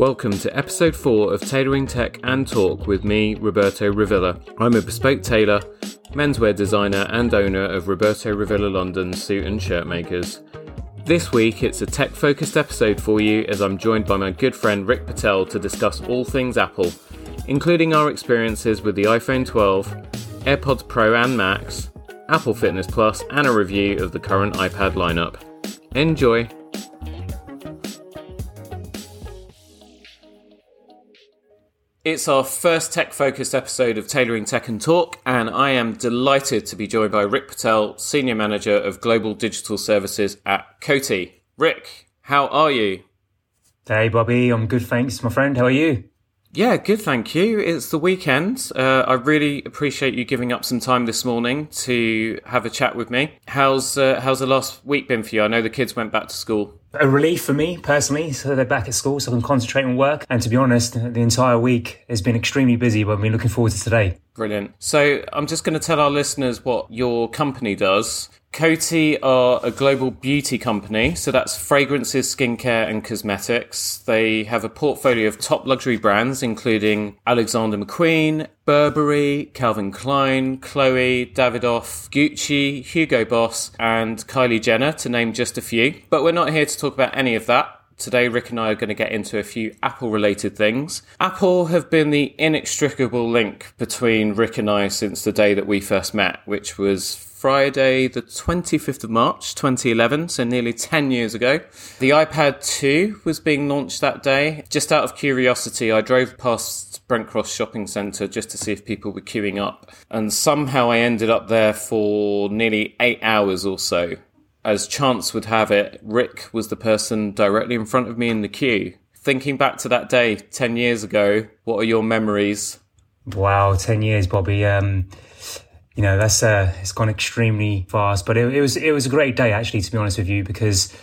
Welcome to episode 4 of Tailoring Tech and Talk with me, Roberto Revilla. I'm a bespoke tailor, menswear designer, and owner of Roberto Revilla London suit and shirt makers. This week it's a tech focused episode for you as I'm joined by my good friend Rick Patel to discuss all things Apple, including our experiences with the iPhone 12, AirPods Pro and Max, Apple Fitness Plus, and a review of the current iPad lineup. Enjoy! It's our first tech focused episode of Tailoring Tech and Talk, and I am delighted to be joined by Rick Patel, Senior Manager of Global Digital Services at Coty. Rick, how are you? Hey, Bobby, I'm good, thanks, my friend. How are you? Yeah, good, thank you. It's the weekend. Uh, I really appreciate you giving up some time this morning to have a chat with me. How's uh, how's the last week been for you? I know the kids went back to school a relief for me personally. So they're back at school, so I can concentrate on work. And to be honest, the entire week has been extremely busy, but I've been looking forward to today. Brilliant. So I'm just going to tell our listeners what your company does. Coty are a global beauty company, so that's fragrances, skincare, and cosmetics. They have a portfolio of top luxury brands, including Alexander McQueen, Burberry, Calvin Klein, Chloe, Davidoff, Gucci, Hugo Boss, and Kylie Jenner, to name just a few. But we're not here to talk about any of that. Today, Rick and I are going to get into a few Apple related things. Apple have been the inextricable link between Rick and I since the day that we first met, which was Friday, the 25th of March 2011, so nearly 10 years ago. The iPad 2 was being launched that day. Just out of curiosity, I drove past Brent Cross Shopping Centre just to see if people were queuing up, and somehow I ended up there for nearly eight hours or so. As chance would have it, Rick was the person directly in front of me in the queue. Thinking back to that day 10 years ago, what are your memories? Wow, 10 years, Bobby. Um, you know that's uh, it's gone extremely fast. But it, it, was it was a great day actually, to be honest with you, because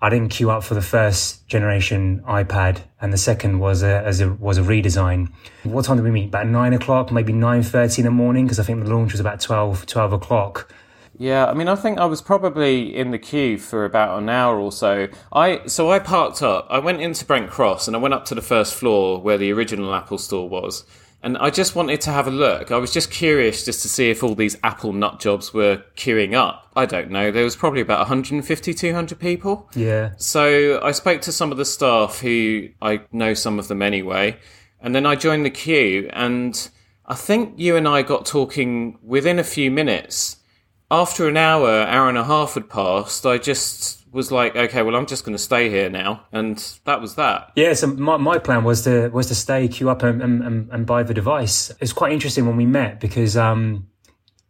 I didn't queue up for the first generation iPad, and the second was a as a was a redesign. What time did we meet? About nine o'clock, maybe nine thirty in the morning, because I think the launch was about 12, 12 o'clock. Yeah, I mean, I think I was probably in the queue for about an hour or so. I so I parked up. I went into Brent Cross and I went up to the first floor where the original Apple store was. And I just wanted to have a look. I was just curious just to see if all these Apple nut jobs were queuing up. I don't know. There was probably about 150, 200 people. Yeah. So I spoke to some of the staff who I know some of them anyway. And then I joined the queue. And I think you and I got talking within a few minutes. After an hour, hour and a half had passed, I just was like, okay, well, I'm just going to stay here now, and that was that. Yeah, so my, my plan was to was to stay, queue up, and, and, and buy the device. It's quite interesting when we met because um,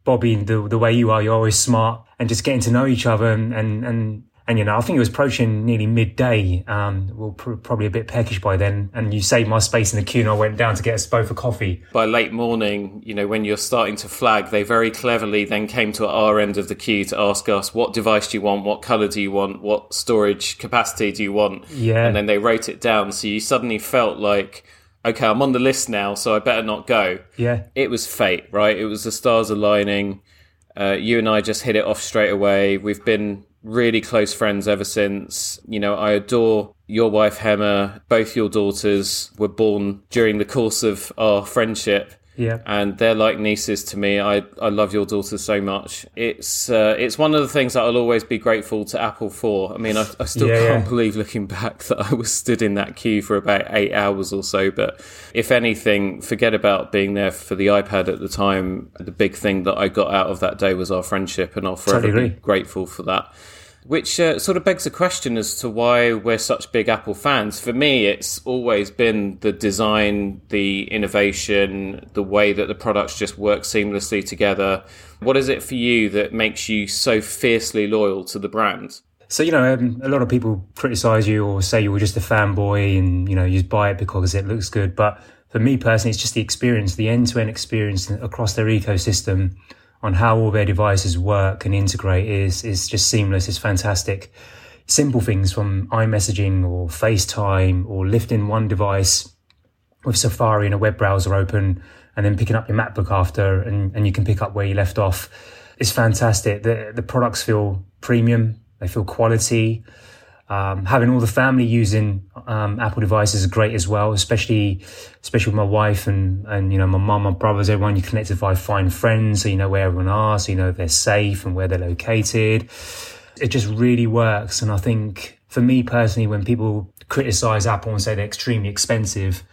Bobby, the the way you are, you're always smart, and just getting to know each other and and, and and you know, I think it was approaching nearly midday. Um, we are pr- probably a bit peckish by then. And you saved my space in the queue, and I went down to get us both a coffee. By late morning, you know, when you're starting to flag, they very cleverly then came to our end of the queue to ask us, "What device do you want? What color do you want? What storage capacity do you want?" Yeah, and then they wrote it down. So you suddenly felt like okay, I'm on the list now, so I better not go. Yeah. It was fate, right? It was the stars aligning. Uh, you and I just hit it off straight away. We've been really close friends ever since. You know, I adore your wife, Hema. Both your daughters were born during the course of our friendship. Yeah. And they're like nieces to me. I, I love your daughters so much. It's uh, it's one of the things that I'll always be grateful to Apple for. I mean, I, I still yeah, can't yeah. believe looking back that I was stood in that queue for about eight hours or so. But if anything, forget about being there for the iPad at the time. The big thing that I got out of that day was our friendship, and I'll forever totally be grateful for that which uh, sort of begs the question as to why we're such big Apple fans. For me, it's always been the design, the innovation, the way that the products just work seamlessly together. What is it for you that makes you so fiercely loyal to the brand? So, you know, um, a lot of people criticize you or say you were just a fanboy and, you know, you just buy it because it looks good. But for me personally, it's just the experience, the end to end experience across their ecosystem on how all their devices work and integrate is is just seamless. It's fantastic. Simple things from iMessaging or FaceTime or lifting one device with Safari and a web browser open and then picking up your MacBook after and, and you can pick up where you left off. It's fantastic. The the products feel premium, they feel quality. Um, having all the family using um, Apple devices is great as well, especially especially with my wife and and you know my mum, my brothers, everyone. You connected via Find Friends, so you know where everyone are, so you know they're safe and where they're located. It just really works, and I think for me personally, when people criticize Apple and say they're extremely expensive,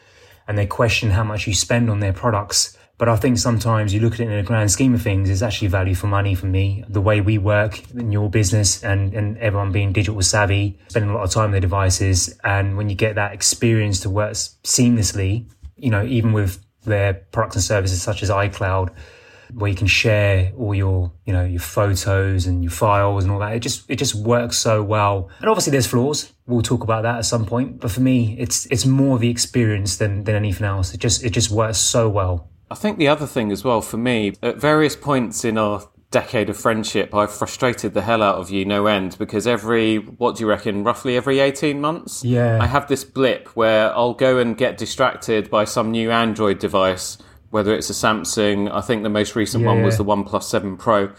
and they question how much you spend on their products, but I think sometimes you look at it in a grand scheme of things, it's actually value for money for me. The way we work in your business and, and everyone being digital savvy, spending a lot of time on their devices. And when you get that experience to work seamlessly, you know, even with their products and services such as iCloud, where you can share all your, you know, your photos and your files and all that. It just, it just works so well. And obviously there's flaws. We'll talk about that at some point. But for me, it's, it's more the experience than, than anything else. It just, it just works so well. I think the other thing as well for me, at various points in our decade of friendship, I've frustrated the hell out of you no end because every, what do you reckon, roughly every 18 months? Yeah. I have this blip where I'll go and get distracted by some new Android device, whether it's a Samsung, I think the most recent yeah. one was the OnePlus 7 Pro,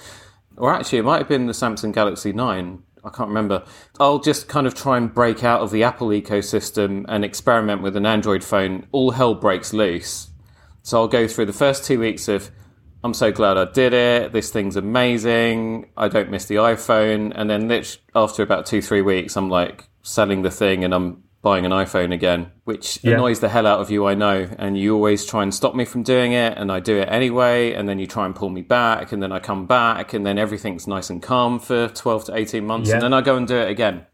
or actually it might have been the Samsung Galaxy 9. I can't remember. I'll just kind of try and break out of the Apple ecosystem and experiment with an Android phone. All hell breaks loose so I'll go through the first two weeks of, I'm so glad I did it. This thing's amazing. I don't miss the iPhone. And then after about two, three weeks, I'm like selling the thing and I'm buying an iPhone again, which yeah. annoys the hell out of you, I know. And you always try and stop me from doing it. And I do it anyway. And then you try and pull me back. And then I come back. And then everything's nice and calm for 12 to 18 months. Yeah. And then I go and do it again.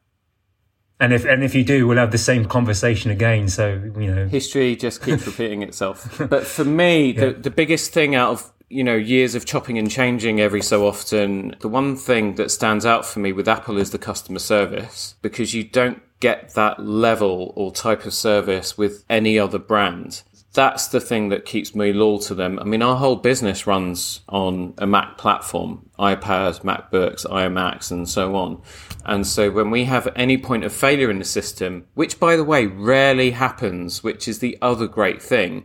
And if and if you do, we'll have the same conversation again. So you know, history just keeps repeating itself. But for me, yeah. the the biggest thing out of you know years of chopping and changing every so often, the one thing that stands out for me with Apple is the customer service because you don't get that level or type of service with any other brand that's the thing that keeps me loyal to them. I mean, our whole business runs on a Mac platform, iPads, MacBooks, iMacs, and so on. And so when we have any point of failure in the system, which by the way rarely happens, which is the other great thing,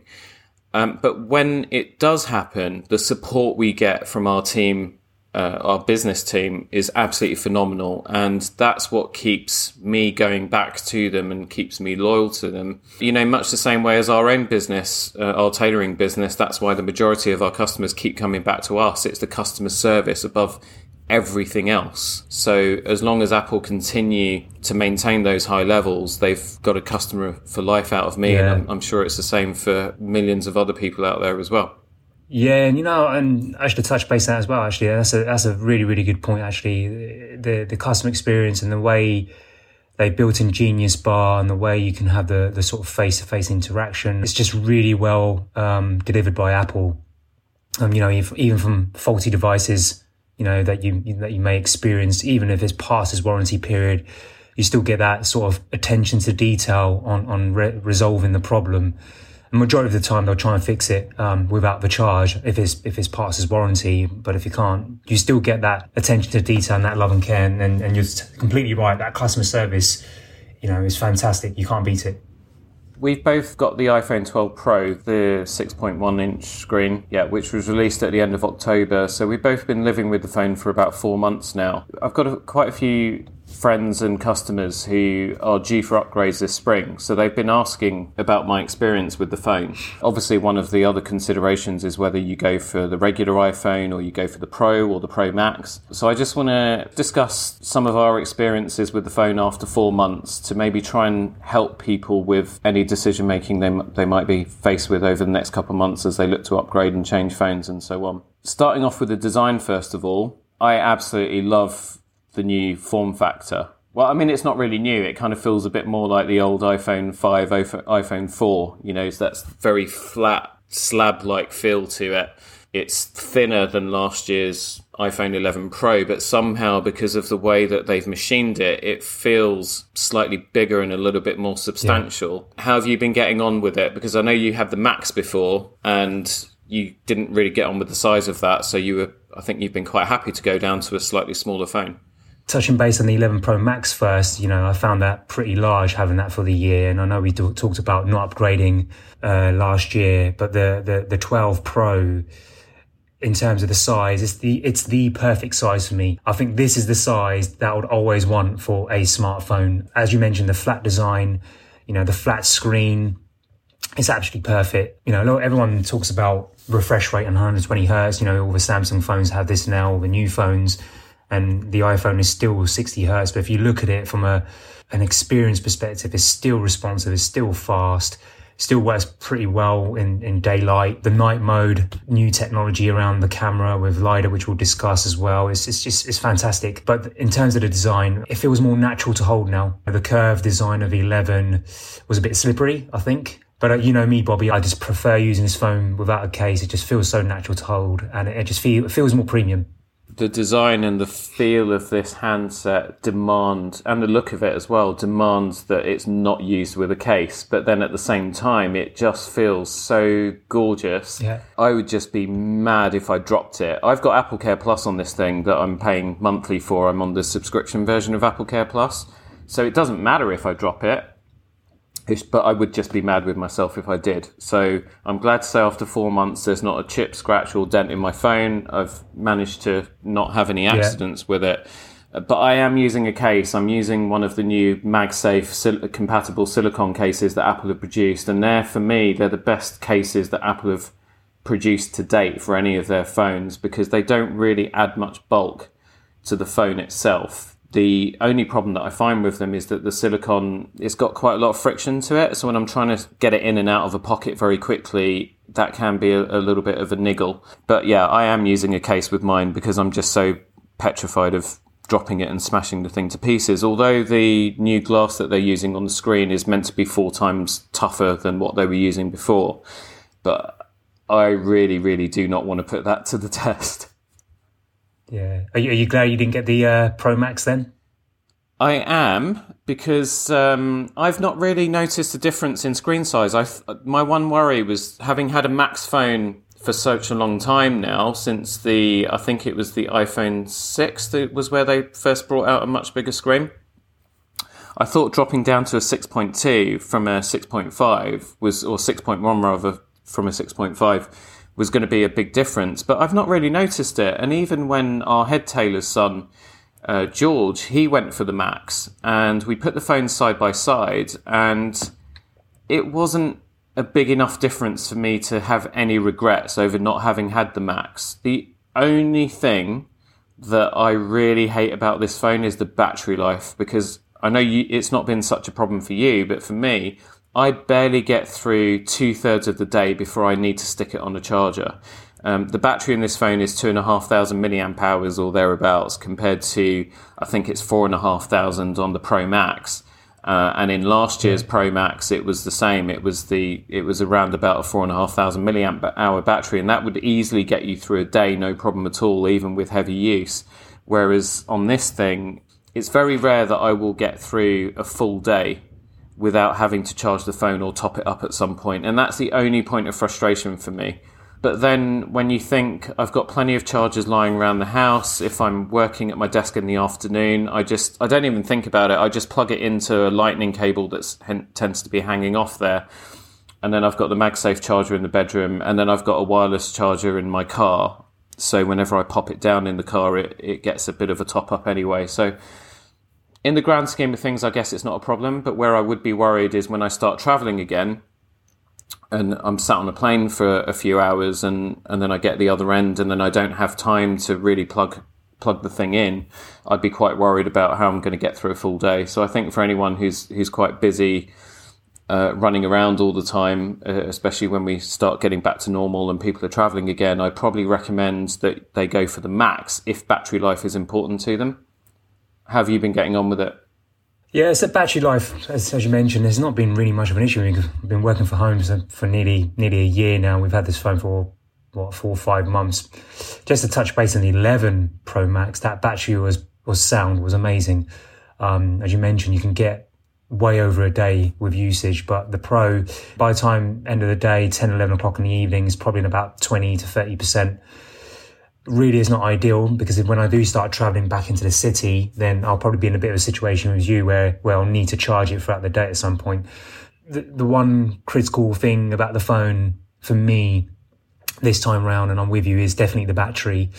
um, but when it does happen, the support we get from our team uh, our business team is absolutely phenomenal. And that's what keeps me going back to them and keeps me loyal to them. You know, much the same way as our own business, uh, our tailoring business, that's why the majority of our customers keep coming back to us. It's the customer service above everything else. So as long as Apple continue to maintain those high levels, they've got a customer for life out of me. Yeah. And I'm, I'm sure it's the same for millions of other people out there as well. Yeah, and you know, and I should touch base on that as well. Actually, that's a that's a really really good point. Actually, the the customer experience and the way they built in Genius Bar and the way you can have the the sort of face to face interaction, it's just really well um, delivered by Apple. Um, you know, if, even from faulty devices, you know that you that you may experience, even if it's past its warranty period, you still get that sort of attention to detail on on re- resolving the problem majority of the time they'll try and fix it um, without the charge if it's if it's past its warranty. But if you can't, you still get that attention to detail and that love and care. And, and, and you're completely right. That customer service, you know, is fantastic. You can't beat it. We've both got the iPhone 12 Pro, the 6.1 inch screen, yeah, which was released at the end of October. So we've both been living with the phone for about four months now. I've got a, quite a few friends and customers who are due for upgrades this spring. So they've been asking about my experience with the phone. Obviously, one of the other considerations is whether you go for the regular iPhone or you go for the Pro or the Pro Max. So I just want to discuss some of our experiences with the phone after four months to maybe try and help people with any decision making they, they might be faced with over the next couple of months as they look to upgrade and change phones and so on. Starting off with the design, first of all, I absolutely love the new form factor. Well, I mean, it's not really new. It kind of feels a bit more like the old iPhone 5, iPhone 4. You know, so that's very flat, slab like feel to it. It's thinner than last year's iPhone 11 Pro, but somehow because of the way that they've machined it, it feels slightly bigger and a little bit more substantial. Yeah. How have you been getting on with it? Because I know you had the Max before and you didn't really get on with the size of that. So you were, I think you've been quite happy to go down to a slightly smaller phone touching base on the 11 Pro Max first, you know, I found that pretty large having that for the year. And I know we do, talked about not upgrading uh, last year, but the, the, the 12 Pro, in terms of the size. It's the it's the perfect size for me. I think this is the size that I would always want for a smartphone. As you mentioned, the flat design, you know, the flat screen, it's absolutely perfect. You know, everyone talks about refresh rate and 120 hertz. You know, all the Samsung phones have this now, all the new phones, and the iPhone is still 60 hertz. But if you look at it from a an experience perspective, it's still responsive, it's still fast, still works pretty well in, in daylight. The night mode, new technology around the camera with LiDAR, which we'll discuss as well. It's, it's just, it's fantastic. But in terms of the design, it feels more natural to hold now. The curved design of 11 was a bit slippery, I think. But uh, you know me, Bobby, I just prefer using this phone without a case. It just feels so natural to hold and it, just feel, it feels more premium the design and the feel of this handset demand, and the look of it as well, demands that it's not used with a case. But then at the same time, it just feels so gorgeous. Yeah. I would just be mad if I dropped it. I've got Apple Care Plus on this thing that I'm paying monthly for. I'm on the subscription version of Apple Care Plus. So it doesn't matter if I drop it but I would just be mad with myself if I did. So I'm glad to say after four months, there's not a chip, scratch, or dent in my phone. I've managed to not have any accidents yeah. with it. Uh, but I am using a case. I'm using one of the new MagSafe sil- compatible silicon cases that Apple have produced. And they're, for me, they're the best cases that Apple have produced to date for any of their phones because they don't really add much bulk to the phone itself the only problem that I find with them is that the silicon it's got quite a lot of friction to it. So when I'm trying to get it in and out of a pocket very quickly, that can be a, a little bit of a niggle. But yeah, I am using a case with mine because I'm just so petrified of dropping it and smashing the thing to pieces. Although the new glass that they're using on the screen is meant to be four times tougher than what they were using before. But I really, really do not want to put that to the test. Yeah. Are you, are you glad you didn't get the uh, Pro Max then? I am because um, I've not really noticed a difference in screen size. I my one worry was having had a Max phone for such a long time now since the I think it was the iPhone six that was where they first brought out a much bigger screen. I thought dropping down to a six point two from a six point five was or six point one rather from a six point five was going to be a big difference, but I've not really noticed it. And even when our head tailor's son, uh, George, he went for the Max, and we put the phones side by side, and it wasn't a big enough difference for me to have any regrets over not having had the Max. The only thing that I really hate about this phone is the battery life because I know you, it's not been such a problem for you, but for me, I barely get through two thirds of the day before I need to stick it on a charger. Um, the battery in this phone is two and a half thousand milliamp hours or thereabouts, compared to I think it's four and a half thousand on the Pro Max. Uh, and in last year's Pro Max, it was the same. It was the it was around about a four and a half thousand milliamp hour battery, and that would easily get you through a day, no problem at all, even with heavy use. Whereas on this thing, it's very rare that I will get through a full day without having to charge the phone or top it up at some point. And that's the only point of frustration for me. But then when you think I've got plenty of chargers lying around the house, if I'm working at my desk in the afternoon, I just I don't even think about it. I just plug it into a lightning cable that tends to be hanging off there. And then I've got the MagSafe charger in the bedroom, and then I've got a wireless charger in my car. So whenever I pop it down in the car, it, it gets a bit of a top up anyway. So in the grand scheme of things, I guess it's not a problem. But where I would be worried is when I start traveling again and I'm sat on a plane for a few hours and, and then I get the other end and then I don't have time to really plug plug the thing in, I'd be quite worried about how I'm going to get through a full day. So I think for anyone who's who's quite busy uh, running around all the time, uh, especially when we start getting back to normal and people are traveling again, I'd probably recommend that they go for the max if battery life is important to them. How have you been getting on with it? Yeah, it's a battery life, as, as, you mentioned, there's not been really much of an issue. We've been working for home for nearly nearly a year now. We've had this phone for what four or five months. Just to touch base on the 11 Pro Max, that battery was was sound was amazing. Um, as you mentioned, you can get way over a day with usage, but the Pro, by the time end of the day, 10, 11 o'clock in the evening, is probably in about 20 to 30 percent really is not ideal because when I do start traveling back into the city, then I'll probably be in a bit of a situation with you where, where I'll need to charge it throughout the day at some point. The, the one critical thing about the phone for me this time round, and I'm with you, is definitely the battery.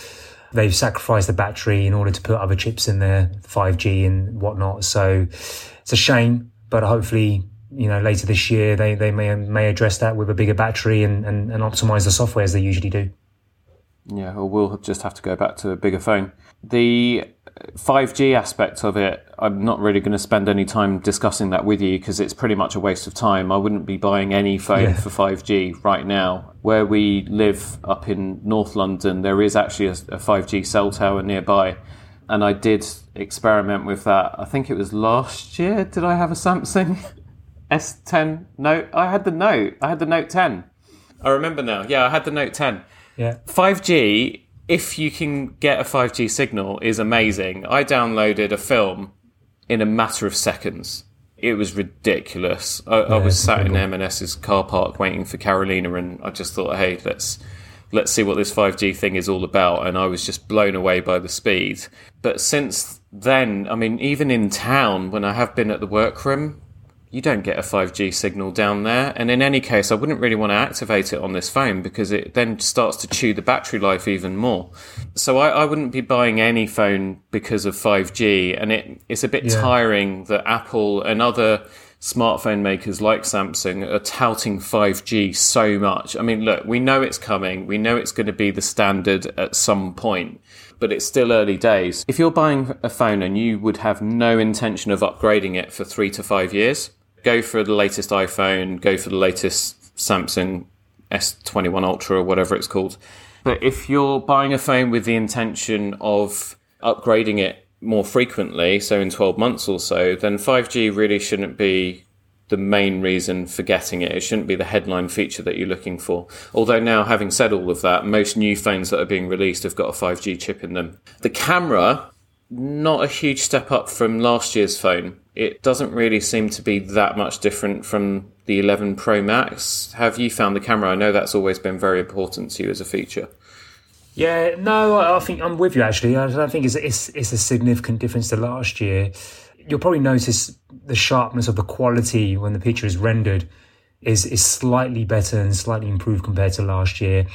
They've sacrificed the battery in order to put other chips in there, 5G and whatnot. So it's a shame, but hopefully, you know, later this year they, they may may address that with a bigger battery and, and, and optimize the software as they usually do. Yeah, or we'll just have to go back to a bigger phone. The 5G aspect of it, I'm not really going to spend any time discussing that with you because it's pretty much a waste of time. I wouldn't be buying any phone yeah. for 5G right now. Where we live up in North London, there is actually a, a 5G cell tower nearby. And I did experiment with that. I think it was last year. Did I have a Samsung S10 Note? I had the Note. I had the Note 10. I remember now. Yeah, I had the Note 10 yeah. 5G, if you can get a 5G signal, is amazing. I downloaded a film in a matter of seconds. It was ridiculous. I, yeah, I was sat in M&S's car park waiting for Carolina, and I just thought, hey, let's let's see what this 5G thing is all about. And I was just blown away by the speed. But since then, I mean, even in town, when I have been at the workroom, you don't get a 5G signal down there. And in any case, I wouldn't really want to activate it on this phone because it then starts to chew the battery life even more. So I, I wouldn't be buying any phone because of 5G. And it, it's a bit yeah. tiring that Apple and other smartphone makers like Samsung are touting 5G so much. I mean, look, we know it's coming. We know it's going to be the standard at some point but it's still early days. If you're buying a phone and you would have no intention of upgrading it for three to five years, go for the latest iPhone, go for the latest Samsung S21 Ultra or whatever it's called. But if you're buying a phone with the intention of upgrading it more frequently, so in 12 months or so, then 5G really shouldn't be the main reason for getting it. It shouldn't be the headline feature that you're looking for. Although now, having said all of that, most new phones that are being released have got a 5G chip in them. The camera, not a huge step up from last year's phone it doesn't really seem to be that much different from the 11 Pro Max. Have you found the camera? I know that's always been very important to you as a feature. Yeah, no, I think I'm with you actually. I don't think it's, it's, it's a significant difference to last year. You'll probably notice the sharpness of the quality when the picture is rendered is is slightly better and slightly improved compared to last year.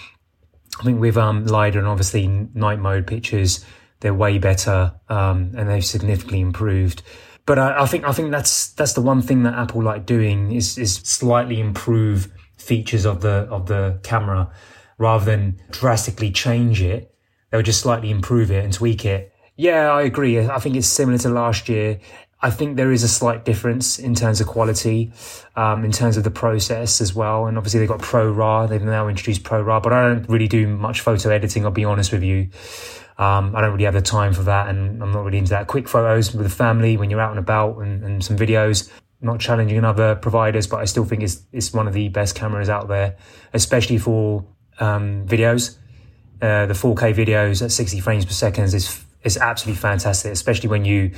I think with um, LiDAR and obviously night mode pictures, they're way better um, and they've significantly improved. But I, I, think I think that's that's the one thing that Apple like doing is is slightly improve features of the of the camera rather than drastically change it. They'll just slightly improve it and tweak it. Yeah, I agree. I think it's similar to last year. I think there is a slight difference in terms of quality, um, in terms of the process as well. And obviously they've got ProRAW. They've now introduced ProRAW, but I don't really do much photo editing. I'll be honest with you. Um, I don't really have the time for that, and I'm not really into that. Quick photos with the family when you're out and about, and, and some videos. Not challenging other providers, but I still think it's it's one of the best cameras out there, especially for um, videos. Uh, the 4K videos at 60 frames per second is is absolutely fantastic, especially when you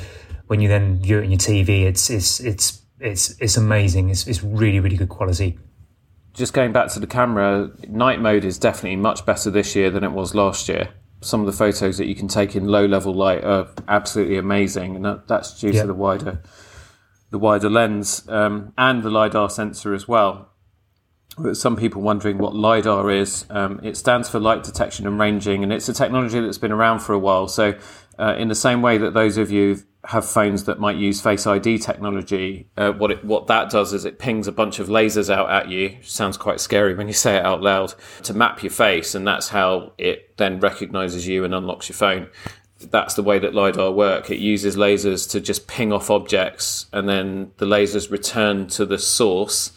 when you then view it on your TV. It's it's it's it's it's amazing. It's it's really really good quality. Just going back to the camera, night mode is definitely much better this year than it was last year some of the photos that you can take in low level light are absolutely amazing, and that, that's due to the wider the wider lens um, and the lidar sensor as well. Some people wondering what lidar is. Um, it stands for light detection and ranging, and it's a technology that's been around for a while. So, uh, in the same way that those of you have phones that might use Face ID technology, uh, what it, what that does is it pings a bunch of lasers out at you. Sounds quite scary when you say it out loud to map your face, and that's how it then recognizes you and unlocks your phone. That's the way that lidar work. It uses lasers to just ping off objects, and then the lasers return to the source.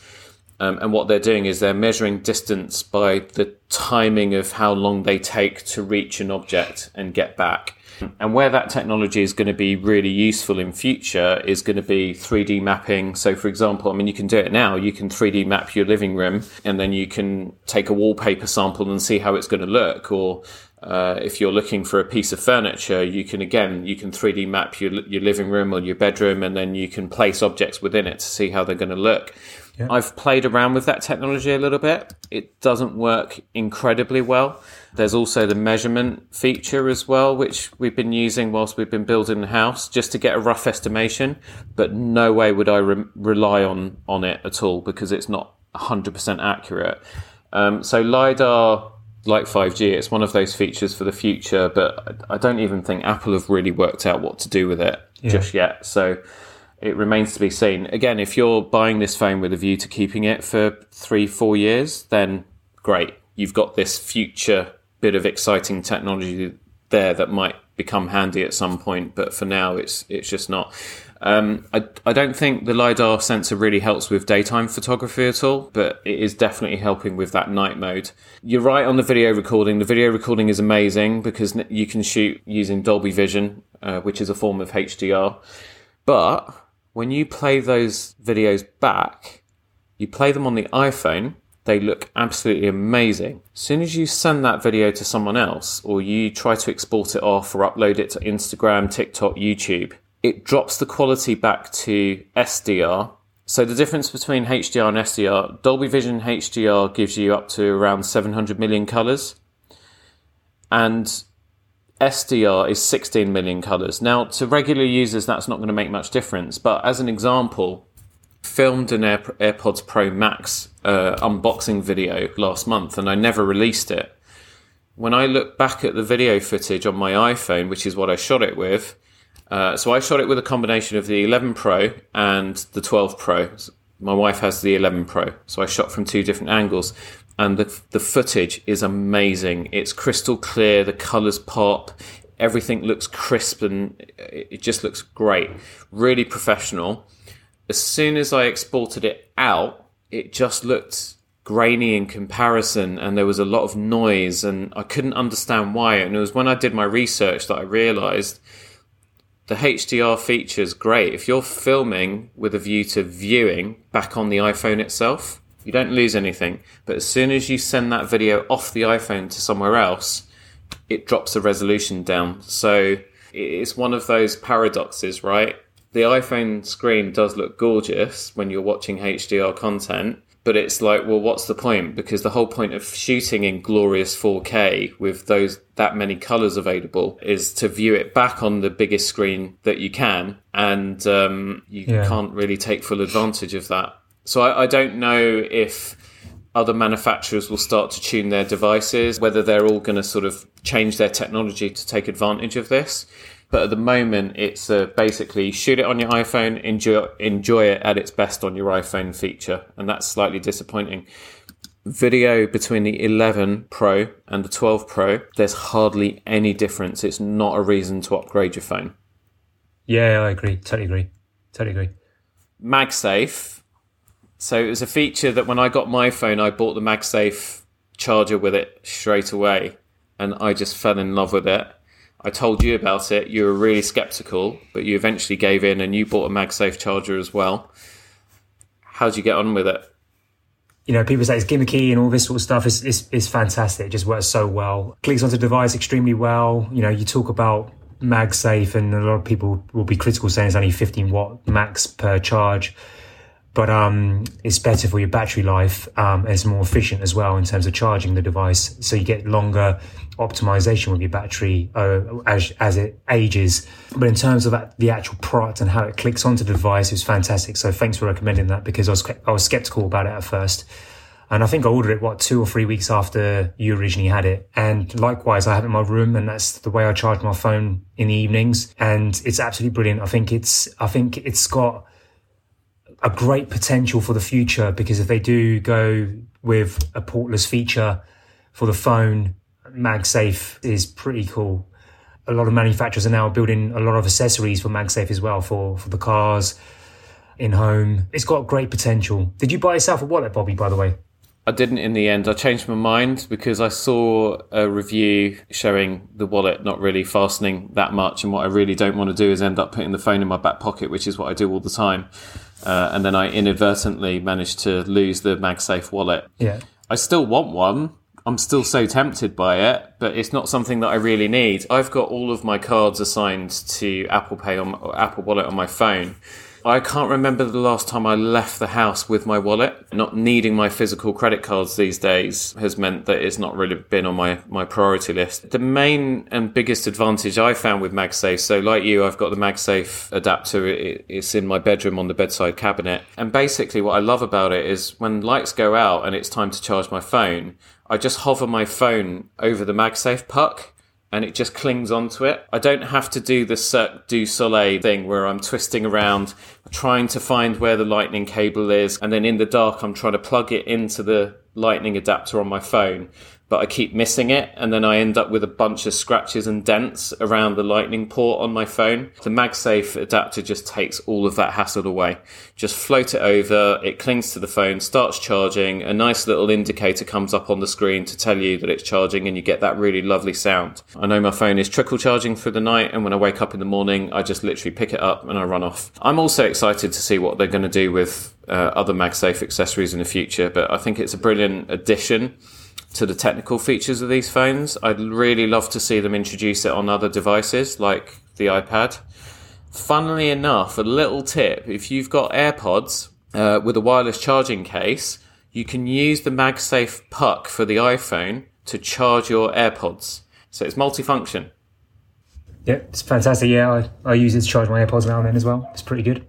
Um, and what they're doing is they're measuring distance by the timing of how long they take to reach an object and get back. And where that technology is going to be really useful in future is going to be 3D mapping. So, for example, I mean, you can do it now. You can 3D map your living room, and then you can take a wallpaper sample and see how it's going to look. Or uh, if you're looking for a piece of furniture, you can again you can 3D map your your living room or your bedroom, and then you can place objects within it to see how they're going to look. Yeah. I've played around with that technology a little bit. It doesn't work incredibly well. There's also the measurement feature as well, which we've been using whilst we've been building the house just to get a rough estimation. But no way would I re- rely on, on it at all because it's not 100% accurate. Um, so LiDAR like 5G. It's one of those features for the future, but I don't even think Apple have really worked out what to do with it yeah. just yet. So it remains to be seen. Again, if you're buying this phone with a view to keeping it for three, four years, then great. You've got this future bit of exciting technology there that might become handy at some point, but for now, it's it's just not. Um, I, I don't think the LiDAR sensor really helps with daytime photography at all, but it is definitely helping with that night mode. You're right on the video recording. The video recording is amazing because you can shoot using Dolby Vision, uh, which is a form of HDR. But when you play those videos back, you play them on the iPhone, they look absolutely amazing. As soon as you send that video to someone else, or you try to export it off or upload it to Instagram, TikTok, YouTube, it drops the quality back to SDR. So the difference between HDR and SDR, Dolby Vision HDR gives you up to around 700 million colors, and SDR is 16 million colors. Now, to regular users, that's not going to make much difference. But as an example, filmed an Air- AirPods Pro Max uh, unboxing video last month, and I never released it. When I look back at the video footage on my iPhone, which is what I shot it with, uh, so I shot it with a combination of the 11 Pro and the 12 Pro. My wife has the 11 Pro, so I shot from two different angles, and the the footage is amazing. It's crystal clear, the colors pop, everything looks crisp, and it just looks great. Really professional. As soon as I exported it out, it just looked grainy in comparison and there was a lot of noise and I couldn't understand why and it was when I did my research that I realized the HDR feature is great. If you're filming with a view to viewing back on the iPhone itself, you don't lose anything. But as soon as you send that video off the iPhone to somewhere else, it drops the resolution down. So it's one of those paradoxes, right? The iPhone screen does look gorgeous when you're watching HDR content, but it's like well what's the point? Because the whole point of shooting in glorious 4k with those that many colors available is to view it back on the biggest screen that you can and um, you yeah. can't really take full advantage of that. So I, I don't know if other manufacturers will start to tune their devices whether they're all going to sort of change their technology to take advantage of this but at the moment, it's uh, basically shoot it on your iPhone, enjoy enjoy it at its best on your iPhone feature, and that's slightly disappointing. Video between the 11 Pro and the 12 Pro, there's hardly any difference. It's not a reason to upgrade your phone. Yeah, I agree. Totally agree. Totally agree. MagSafe. So it was a feature that when I got my phone, I bought the MagSafe charger with it straight away, and I just fell in love with it I told you about it. You were really skeptical, but you eventually gave in and you bought a MagSafe charger as well. How'd you get on with it? You know, people say it's gimmicky and all this sort of stuff. It's, it's, it's fantastic. It just works so well. Clicks onto the device extremely well. You know, you talk about MagSafe, and a lot of people will be critical saying it's only 15 watt max per charge but um, it's better for your battery life um, and it's more efficient as well in terms of charging the device. So you get longer optimization with your battery uh, as, as it ages. But in terms of that, the actual product and how it clicks onto the device, it's fantastic. So thanks for recommending that because I was I was skeptical about it at first. And I think I ordered it, what, two or three weeks after you originally had it. And likewise, I have it in my room and that's the way I charge my phone in the evenings. And it's absolutely brilliant. I think it's, I think it's got, a great potential for the future because if they do go with a portless feature for the phone, MagSafe is pretty cool. A lot of manufacturers are now building a lot of accessories for MagSafe as well for, for the cars, in home. It's got great potential. Did you buy yourself a wallet, Bobby, by the way? I didn't in the end. I changed my mind because I saw a review showing the wallet not really fastening that much. And what I really don't want to do is end up putting the phone in my back pocket, which is what I do all the time. Uh, and then I inadvertently managed to lose the MagSafe wallet. Yeah. I still want one. I'm still so tempted by it, but it's not something that I really need. I've got all of my cards assigned to Apple Pay on Apple Wallet on my phone I can't remember the last time I left the house with my wallet. Not needing my physical credit cards these days has meant that it's not really been on my, my priority list. The main and biggest advantage I found with MagSafe, so like you, I've got the MagSafe adapter. it's in my bedroom on the bedside cabinet. And basically what I love about it is when lights go out and it's time to charge my phone, I just hover my phone over the MagSafe puck and it just clings onto it. I don't have to do the Cirque du Soleil thing where I'm twisting around trying to find where the lightning cable is and then in the dark I'm trying to plug it into the lightning adapter on my phone but I keep missing it, and then I end up with a bunch of scratches and dents around the lightning port on my phone. The MagSafe adapter just takes all of that hassle away. Just float it over, it clings to the phone, starts charging, a nice little indicator comes up on the screen to tell you that it's charging, and you get that really lovely sound. I know my phone is trickle charging through the night, and when I wake up in the morning, I just literally pick it up and I run off. I'm also excited to see what they're going to do with uh, other MagSafe accessories in the future, but I think it's a brilliant addition to the technical features of these phones. I'd really love to see them introduce it on other devices like the iPad. Funnily enough, a little tip if you've got AirPods uh, with a wireless charging case, you can use the MagSafe puck for the iPhone to charge your AirPods. So it's multifunction. Yeah, it's fantastic. Yeah, I, I use it to charge my AirPods now and then as well. It's pretty good.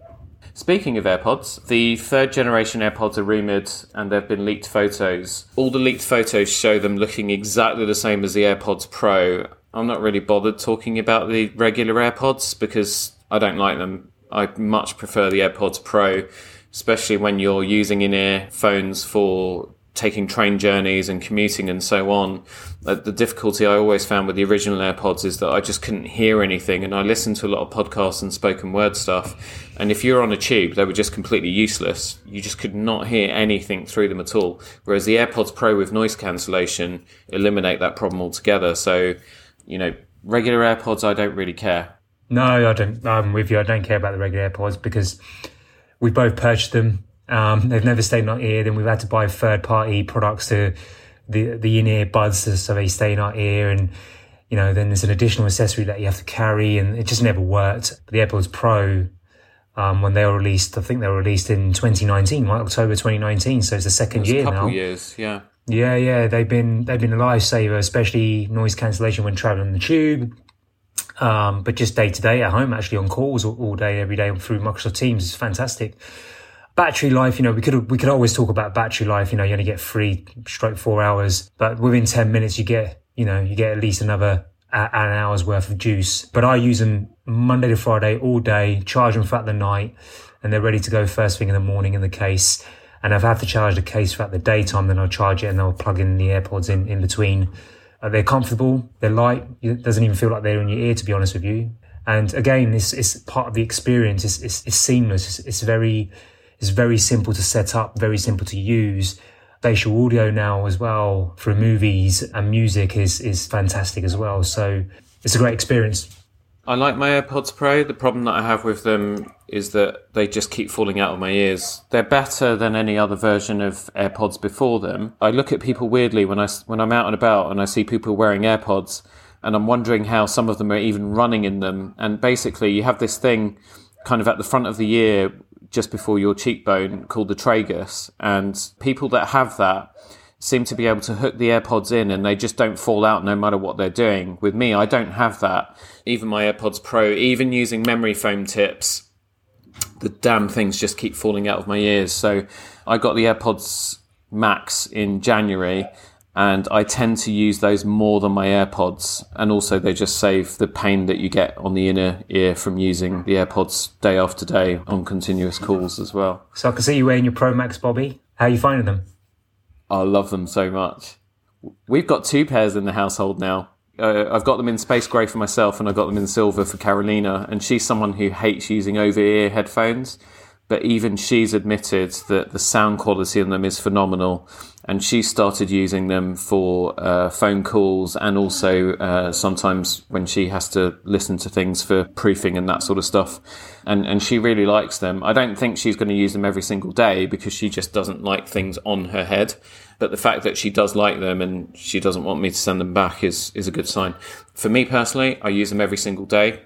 Speaking of AirPods, the third generation AirPods are rumoured and there have been leaked photos. All the leaked photos show them looking exactly the same as the AirPods Pro. I'm not really bothered talking about the regular AirPods because I don't like them. I much prefer the AirPods Pro, especially when you're using in ear phones for taking train journeys and commuting and so on. Uh, the difficulty I always found with the original AirPods is that I just couldn't hear anything, and I listened to a lot of podcasts and spoken word stuff. And if you're on a tube, they were just completely useless. You just could not hear anything through them at all. Whereas the AirPods Pro with noise cancellation eliminate that problem altogether. So, you know, regular AirPods, I don't really care. No, I don't. I'm with you. I don't care about the regular AirPods because we both purchased them um, they've never stayed in our ear. Then we've had to buy third party products to the the in ear buds so they stay in our ear. And you know, then there's an additional accessory that you have to carry, and it just never worked. But the AirPods Pro, um, when they were released, I think they were released in 2019, right? October 2019. So it's the second year a couple now. Years, yeah. Yeah, yeah, they've been they've been a lifesaver, especially noise cancellation when traveling the tube. Um, but just day to day at home, actually on calls all, all day, every day through Microsoft Teams is fantastic battery life, you know, we could we could always talk about battery life. You know, you only get three stroke four hours, but within ten minutes, you get you know you get at least another an hour's worth of juice. But I use them Monday to Friday all day, charge them throughout the night, and they're ready to go first thing in the morning in the case. And if I have to charge the case throughout the daytime, then I'll charge it and I'll plug in the AirPods in, in between. Uh, they're comfortable, they're light, it doesn't even feel like they're in your ear, to be honest with you. And again, it's, it's part of the experience, it's, it's, it's seamless, it's, it's very, is very simple to set up, very simple to use. Spatial audio now as well for movies and music is, is fantastic as well. So it's a great experience. I like my AirPods Pro. The problem that I have with them is that they just keep falling out of my ears. They're better than any other version of AirPods before them. I look at people weirdly when I when I'm out and about and I see people wearing AirPods, and I'm wondering how some of them are even running in them. And basically, you have this thing kind of at the front of the ear just before your cheekbone called the tragus. And people that have that seem to be able to hook the AirPods in and they just don't fall out no matter what they're doing. With me, I don't have that. Even my AirPods Pro, even using memory foam tips, the damn things just keep falling out of my ears. So I got the AirPods Max in January and I tend to use those more than my AirPods. And also, they just save the pain that you get on the inner ear from using the AirPods day after day on continuous calls as well. So I can see you wearing your Pro Max, Bobby. How are you finding them? I love them so much. We've got two pairs in the household now. Uh, I've got them in space grey for myself, and I've got them in silver for Carolina. And she's someone who hates using over ear headphones but even she's admitted that the sound quality in them is phenomenal. And she started using them for uh, phone calls and also uh, sometimes when she has to listen to things for proofing and that sort of stuff. And, and she really likes them. I don't think she's going to use them every single day because she just doesn't like things on her head. But the fact that she does like them and she doesn't want me to send them back is, is a good sign. For me personally, I use them every single day.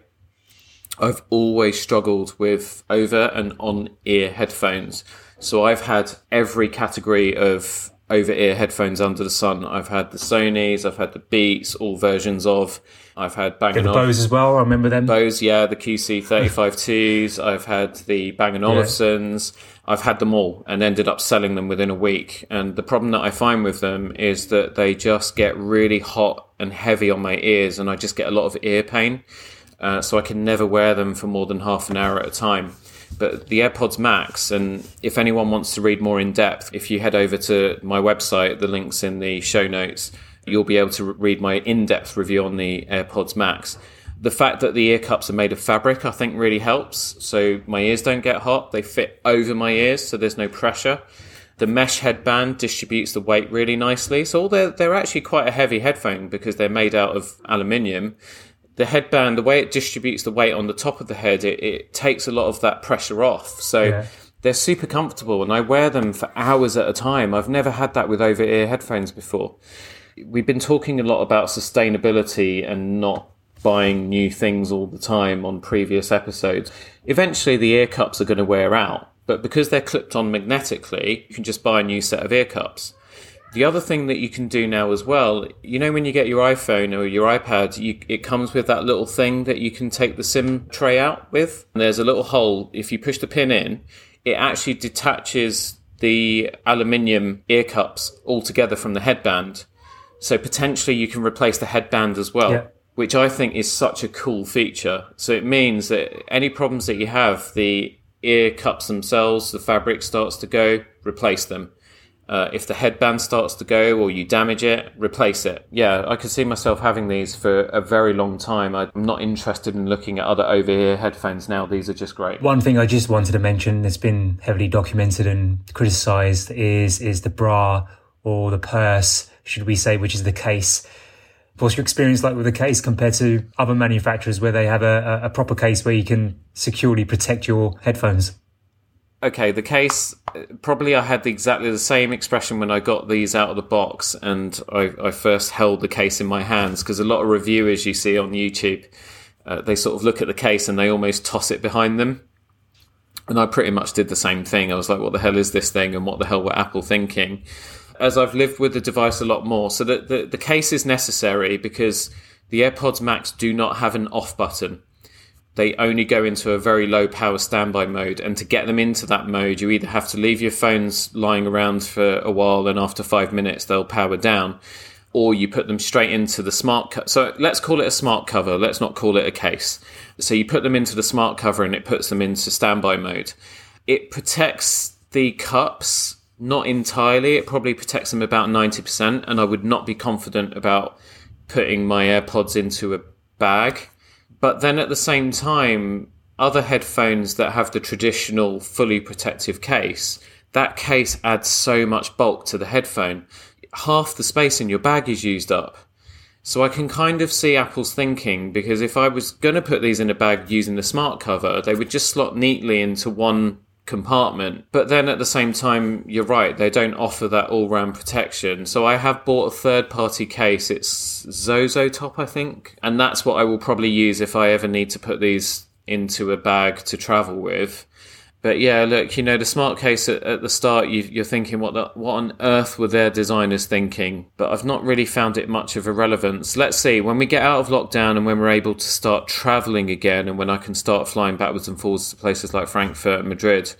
I've always struggled with over and on ear headphones. So I've had every category of over ear headphones under the sun. I've had the Sony's, I've had the Beats, all versions of. I've had Bang the Bose as well. I remember them. Bose, yeah, the QC 35 I've had the Bang & Olufsen's. Yeah. I've had them all and ended up selling them within a week. And the problem that I find with them is that they just get really hot and heavy on my ears, and I just get a lot of ear pain. Uh, so I can never wear them for more than half an hour at a time. But the AirPods Max, and if anyone wants to read more in depth, if you head over to my website, the link's in the show notes, you'll be able to read my in depth review on the AirPods Max. The fact that the ear cups are made of fabric, I think, really helps. So my ears don't get hot. They fit over my ears, so there's no pressure. The mesh headband distributes the weight really nicely. So they're, they're actually quite a heavy headphone because they're made out of aluminium the headband, the way it distributes the weight on the top of the head, it, it takes a lot of that pressure off. So yeah. they're super comfortable, and I wear them for hours at a time. I've never had that with over ear headphones before. We've been talking a lot about sustainability and not buying new things all the time on previous episodes. Eventually, the ear cups are going to wear out, but because they're clipped on magnetically, you can just buy a new set of ear cups. The other thing that you can do now as well, you know, when you get your iPhone or your iPad, you, it comes with that little thing that you can take the SIM tray out with. And there's a little hole. If you push the pin in, it actually detaches the aluminium ear cups altogether from the headband. So potentially you can replace the headband as well. Yeah. Which I think is such a cool feature. So it means that any problems that you have, the ear cups themselves, the fabric starts to go, replace them uh, if the headband starts to go or you damage it, replace it. Yeah, I could see myself having these for a very long time. I'm not interested in looking at other over ear headphones now. These are just great. One thing I just wanted to mention that's been heavily documented and criticized is is the bra or the purse, should we say, which is the case. What's your experience like with the case compared to other manufacturers where they have a, a proper case where you can securely protect your headphones? Okay, the case probably I had exactly the same expression when I got these out of the box and I, I first held the case in my hands because a lot of reviewers you see on YouTube, uh, they sort of look at the case and they almost toss it behind them. And I pretty much did the same thing. I was like, what the hell is this thing? And what the hell were Apple thinking? As I've lived with the device a lot more. So the, the, the case is necessary because the AirPods Max do not have an off button they only go into a very low power standby mode. And to get them into that mode, you either have to leave your phones lying around for a while and after five minutes they'll power down, or you put them straight into the smart co- So let's call it a smart cover. Let's not call it a case. So you put them into the smart cover and it puts them into standby mode. It protects the cups, not entirely. It probably protects them about 90%. And I would not be confident about putting my AirPods into a bag but then at the same time, other headphones that have the traditional fully protective case, that case adds so much bulk to the headphone. Half the space in your bag is used up. So I can kind of see Apple's thinking because if I was going to put these in a bag using the smart cover, they would just slot neatly into one compartment. But then at the same time, you're right, they don't offer that all round protection. So I have bought a third party case. It's Zozotop, I think. And that's what I will probably use if I ever need to put these into a bag to travel with. But yeah, look, you know, the smart case at, at the start, you, are thinking, what the, what on earth were their designers thinking? But I've not really found it much of a relevance. Let's see, when we get out of lockdown and when we're able to start traveling again, and when I can start flying backwards and forwards to places like Frankfurt and Madrid,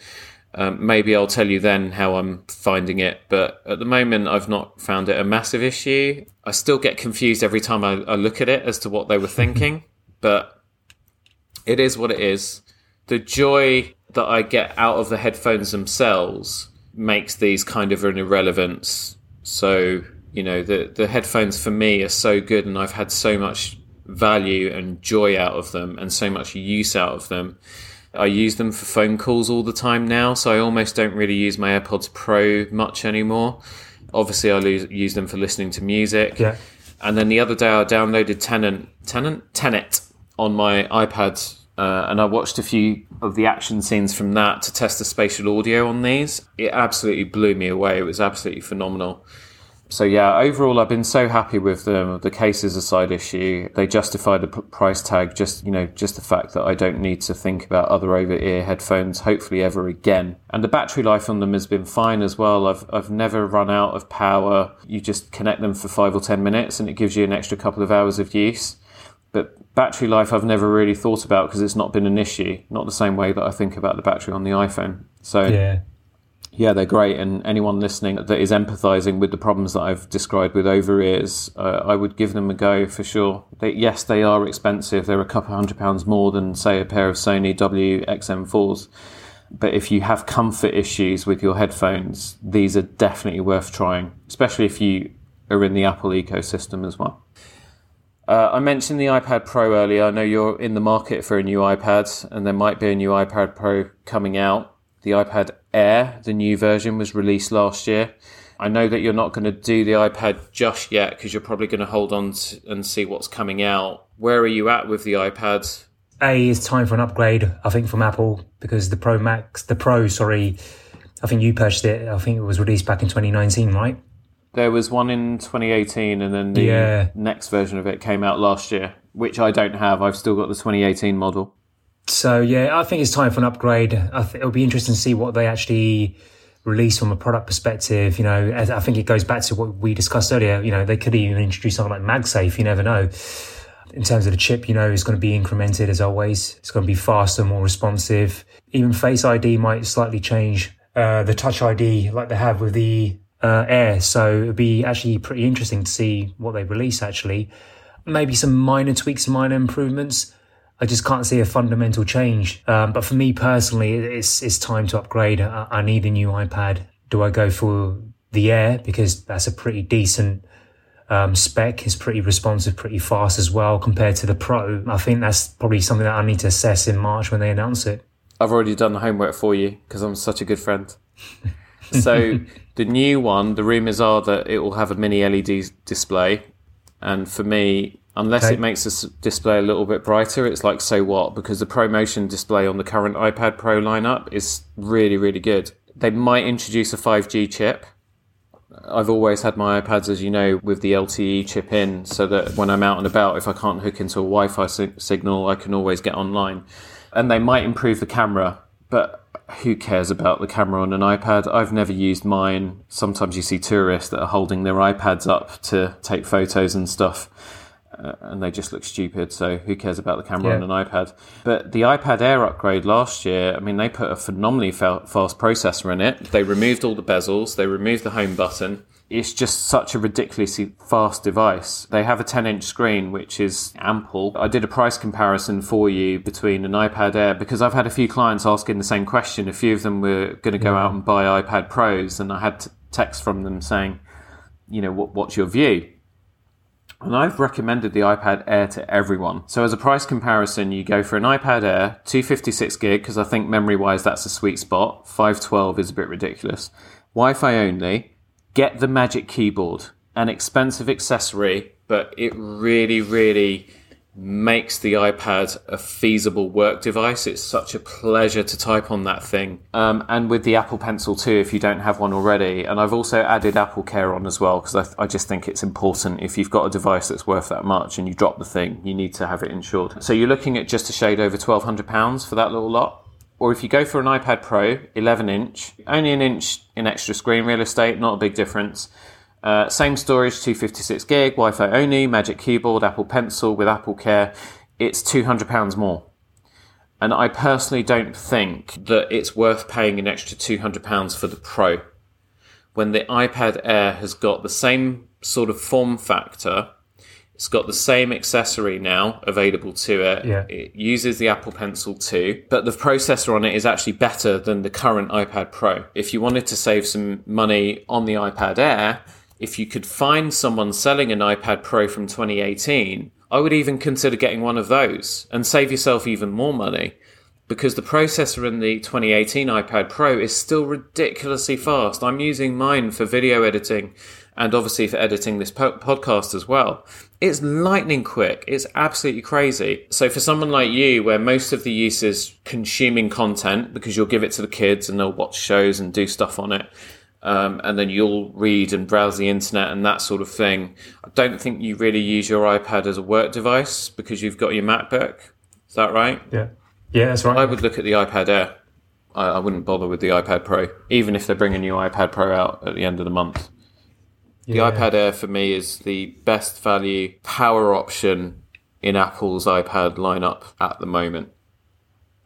um, maybe I'll tell you then how I'm finding it. But at the moment, I've not found it a massive issue. I still get confused every time I, I look at it as to what they were thinking, but it is what it is. The joy that I get out of the headphones themselves makes these kind of an irrelevance. So, you know, the, the headphones for me are so good and I've had so much value and joy out of them and so much use out of them. I use them for phone calls all the time now, so I almost don't really use my AirPods Pro much anymore. Obviously, I use them for listening to music. Yeah. And then the other day, I downloaded Tenant, Tenant, Tenet on my iPad uh, and I watched a few of the action scenes from that to test the spatial audio on these. It absolutely blew me away. It was absolutely phenomenal. So yeah, overall, I've been so happy with them. The case is a side issue. They justify the p- price tag. Just you know, just the fact that I don't need to think about other over-ear headphones, hopefully ever again. And the battery life on them has been fine as well. I've I've never run out of power. You just connect them for five or ten minutes, and it gives you an extra couple of hours of use. But battery life, I've never really thought about because it's not been an issue. Not the same way that I think about the battery on the iPhone. So Yeah. yeah, they're great. And anyone listening that is empathizing with the problems that I've described with over ears, uh, I would give them a go for sure. They, yes, they are expensive. They're a couple hundred pounds more than, say, a pair of Sony WXM4s. But if you have comfort issues with your headphones, these are definitely worth trying, especially if you are in the Apple ecosystem as well. Uh, I mentioned the iPad Pro earlier. I know you're in the market for a new iPad, and there might be a new iPad Pro coming out. The iPad Air, the new version, was released last year. I know that you're not going to do the iPad just yet because you're probably going to hold on to, and see what's coming out. Where are you at with the iPad? A, is time for an upgrade, I think, from Apple because the Pro Max, the Pro, sorry, I think you purchased it. I think it was released back in 2019, right? There was one in 2018, and then the Yeah. next version of it came out last year, which I don't have. I've still got the 2018 model. So yeah, I think it's time for an upgrade. I think it'll be interesting to see what they actually release from a product perspective. You know, as I think it goes back to what we discussed earlier. You know, they could even introduce something like MagSafe. You never know. In terms of the chip, you know, it's going to be incremented as always. It's going to be faster, more responsive. Even Face ID might slightly change uh, the Touch ID like they have with the uh, Air. So it'd be actually pretty interesting to see what they release. Actually, maybe some minor tweaks, minor improvements. I just can't see a fundamental change. Um, but for me personally, it's it's time to upgrade. I, I need a new iPad. Do I go for the Air because that's a pretty decent um, spec? It's pretty responsive, pretty fast as well compared to the Pro. I think that's probably something that I need to assess in March when they announce it. I've already done the homework for you because I'm such a good friend. so the new one, the rumours are that it will have a mini LED display, and for me, unless Okay. it makes the display a little bit brighter, it's like so what? Because the ProMotion display on the current iPad Pro lineup is really really good. They might introduce a 5G chip. I've always had my iPads, as you know, with the LTE chip in, so that when I'm out and about, if I can't hook into a Wi-Fi si- signal, I can always get online. And they might improve the camera, but who cares about the camera on an iPad? I've never used mine. Sometimes you see tourists that are holding their iPads up to take photos and stuff. Uh, and they just look stupid. So who cares about the camera on an iPad? But the iPad Air upgrade last year, I mean, they put a phenomenally fa- fast processor in it. They removed all the bezels. They removed the home button. It's just such a ridiculously fast device. They have a 10 inch screen, which is ample. I did a price comparison for you between an iPad Air because I've had a few clients asking the same question. A few of them were going to go out and buy iPad Pros, and I had t- text from them saying, you know, what, what's your view? And I've recommended the iPad Air to everyone. So as a price comparison, you go for an iPad Air, 256 gig, because I think memory wise that's a sweet spot. 512 is a bit ridiculous. Wi-Fi only. Get the Magic Keyboard, an expensive accessory, but it really, really makes the iPad a feasible work device. It's such a pleasure to type on that thing. Um, and with the Apple Pencil too, if you don't have one already. And I've also added Apple Care on as well, because I, I just think it's important. If you've got a device that's worth that much and you drop the thing, you need to have it insured. So you're looking at just a shade over £1,200 for that little lot. Or if you go for an iPad Pro, 11 inch, only an inch in extra screen real estate, not a big difference. Uh, same storage, 256 gig, Wi Fi only, Magic Keyboard, Apple Pencil with Apple Care. It's £200 more. And I personally don't think that it's worth paying an extra £200 for the Pro when the iPad Air has got the same sort of form factor. It's got the same accessory now available to it. Yeah. It uses the Apple Pencil too, but the processor on it is actually better than the current iPad Pro. If you wanted to save some money on the iPad Air, if you could find someone selling an iPad Pro from 2018, I would even consider getting one of those and save yourself even more money because the processor in the 2018 iPad Pro is still ridiculously fast. I'm using mine for video editing and obviously for editing this po- podcast as well. It's lightning quick. It's absolutely crazy. So for someone like you, where most of the use is consuming content because you'll give it to the kids and they'll watch shows and do stuff on it, um, and then you'll read and browse the internet and that sort of thing. I don't think you really use your iPad as a work device because you've got your MacBook. Is that right? Yeah. Yeah, that's right. I would look at the iPad Air. I, I wouldn't bother with the iPad Pro, even if they bring a new iPad Pro out at the end of the month. The Yeah. iPad Air for me is the best value power option in Apple's iPad lineup at the moment.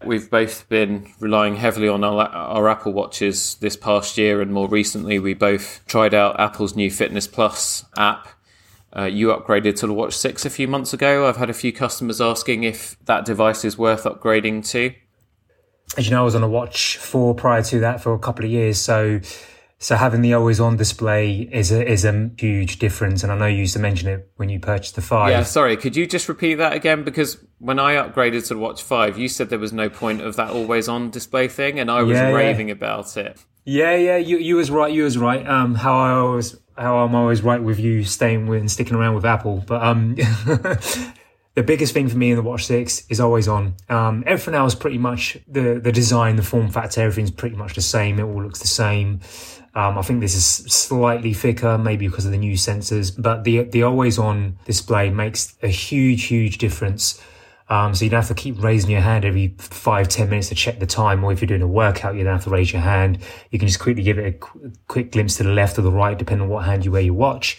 We've both been relying heavily on our, our Apple Watches this past year, and more recently, we both tried out Apple's new Fitness Plus app. Uh, you upgraded to the Watch 6 a few months ago. I've had a few customers asking if that device is worth upgrading to. As you know, I was on a watch four prior to that for a couple of years, so so having the always on display is a is a huge difference. And I know you used to mention it when you purchased the five. Yeah, sorry, could you just repeat that again? Because when I upgraded to the Watch 5, you said there was no point of that always on display thing, and I was Yeah, yeah. raving about it. Yeah, yeah, you you was right. You was right. Um, how I always how I'm always right with you staying with and sticking around with Apple. But um, the biggest thing for me in the Watch Six is always on. Um, everything else pretty much the the design, the form factor, everything's pretty much the same. It all looks the same. Um, I think this is slightly thicker, maybe because of the new sensors, but the the always on display makes a huge, huge difference. Um, so you don't have to keep raising your hand every five, ten minutes to check the time. Or if you're doing a workout, you don't have to raise your hand. You can just quickly give it a qu- quick glimpse to the left or the right, depending on what hand you wear your watch.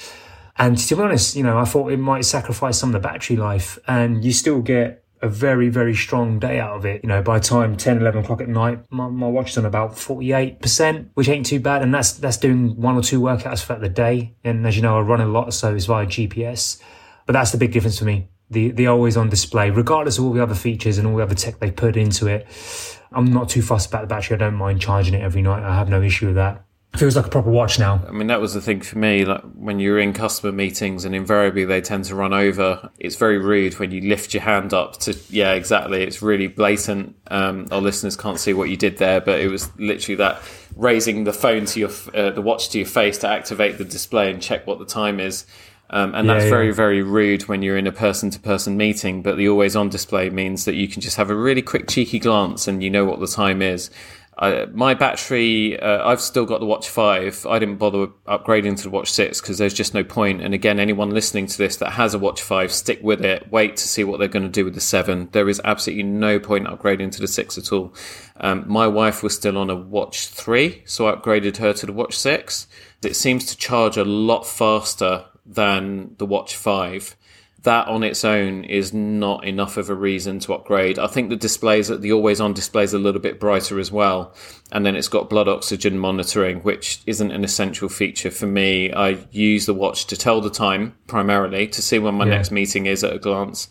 And to be honest, you know, I thought it might sacrifice some of the battery life and you still get a very, very strong day out of it. You know, by time 10, 11 o'clock at night, my, my watch is on about 48%, which ain't too bad. And that's, that's doing one or two workouts throughout the day. And as you know, I run a lot, so it's via GPS. But that's the big difference for me. The, the always on display, regardless of all the other features and all the other tech they put into it. I'm not too fussed about the battery. I don't mind charging it every night. I have no issue with that. Feels like a proper watch now. I mean, that was the thing for me. Like when you're in customer meetings, and invariably they tend to run over. It's very rude when you lift your hand up to. Yeah, exactly. It's really blatant. Um, our listeners can't see what you did there, but it was literally that raising the phone to your, uh, the watch to your face to activate the display and check what the time is. Um, and that's Yeah, very, very rude when you're in a person to person meeting. But the always on display means that you can just have a really quick, cheeky glance and you know what the time is. Uh, my battery, uh, I've still got the Watch 5. I didn't bother upgrading to the Watch 6 because there's just no point. And again, anyone listening to this that has a Watch 5, stick with it. Wait to see what they're going to do with the 7. There is absolutely no point upgrading to the 6 at all. Um, my wife was still on a Watch 3, so I upgraded her to the Watch 6. It seems to charge a lot faster than the Watch 5 that on its own is not enough of a reason to upgrade. I think the displays, the always on display is a little bit brighter as well. And then it's got blood oxygen monitoring, which isn't an essential feature for me. I use the watch to tell the time primarily to see when my Yeah. next meeting is at a glance.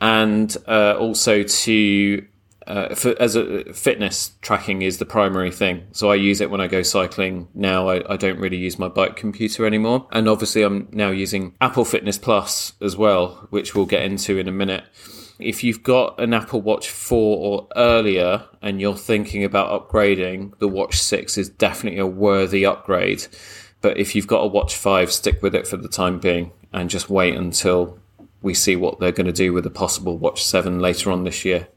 And uh, also to uh, for, as a fitness tracking is the primary thing. So I use it when I go cycling. Now I, I don't really use my bike computer anymore. And obviously I'm now using Apple Fitness Plus as well, which we'll get into in a minute. If you've got an Apple Watch 4 or earlier and you're thinking about upgrading, the Watch 6 is definitely a worthy upgrade. But if you've got a Watch 5, stick with it for the time being and just wait until we see what they're going to do with a possible Watch 7 later on this year.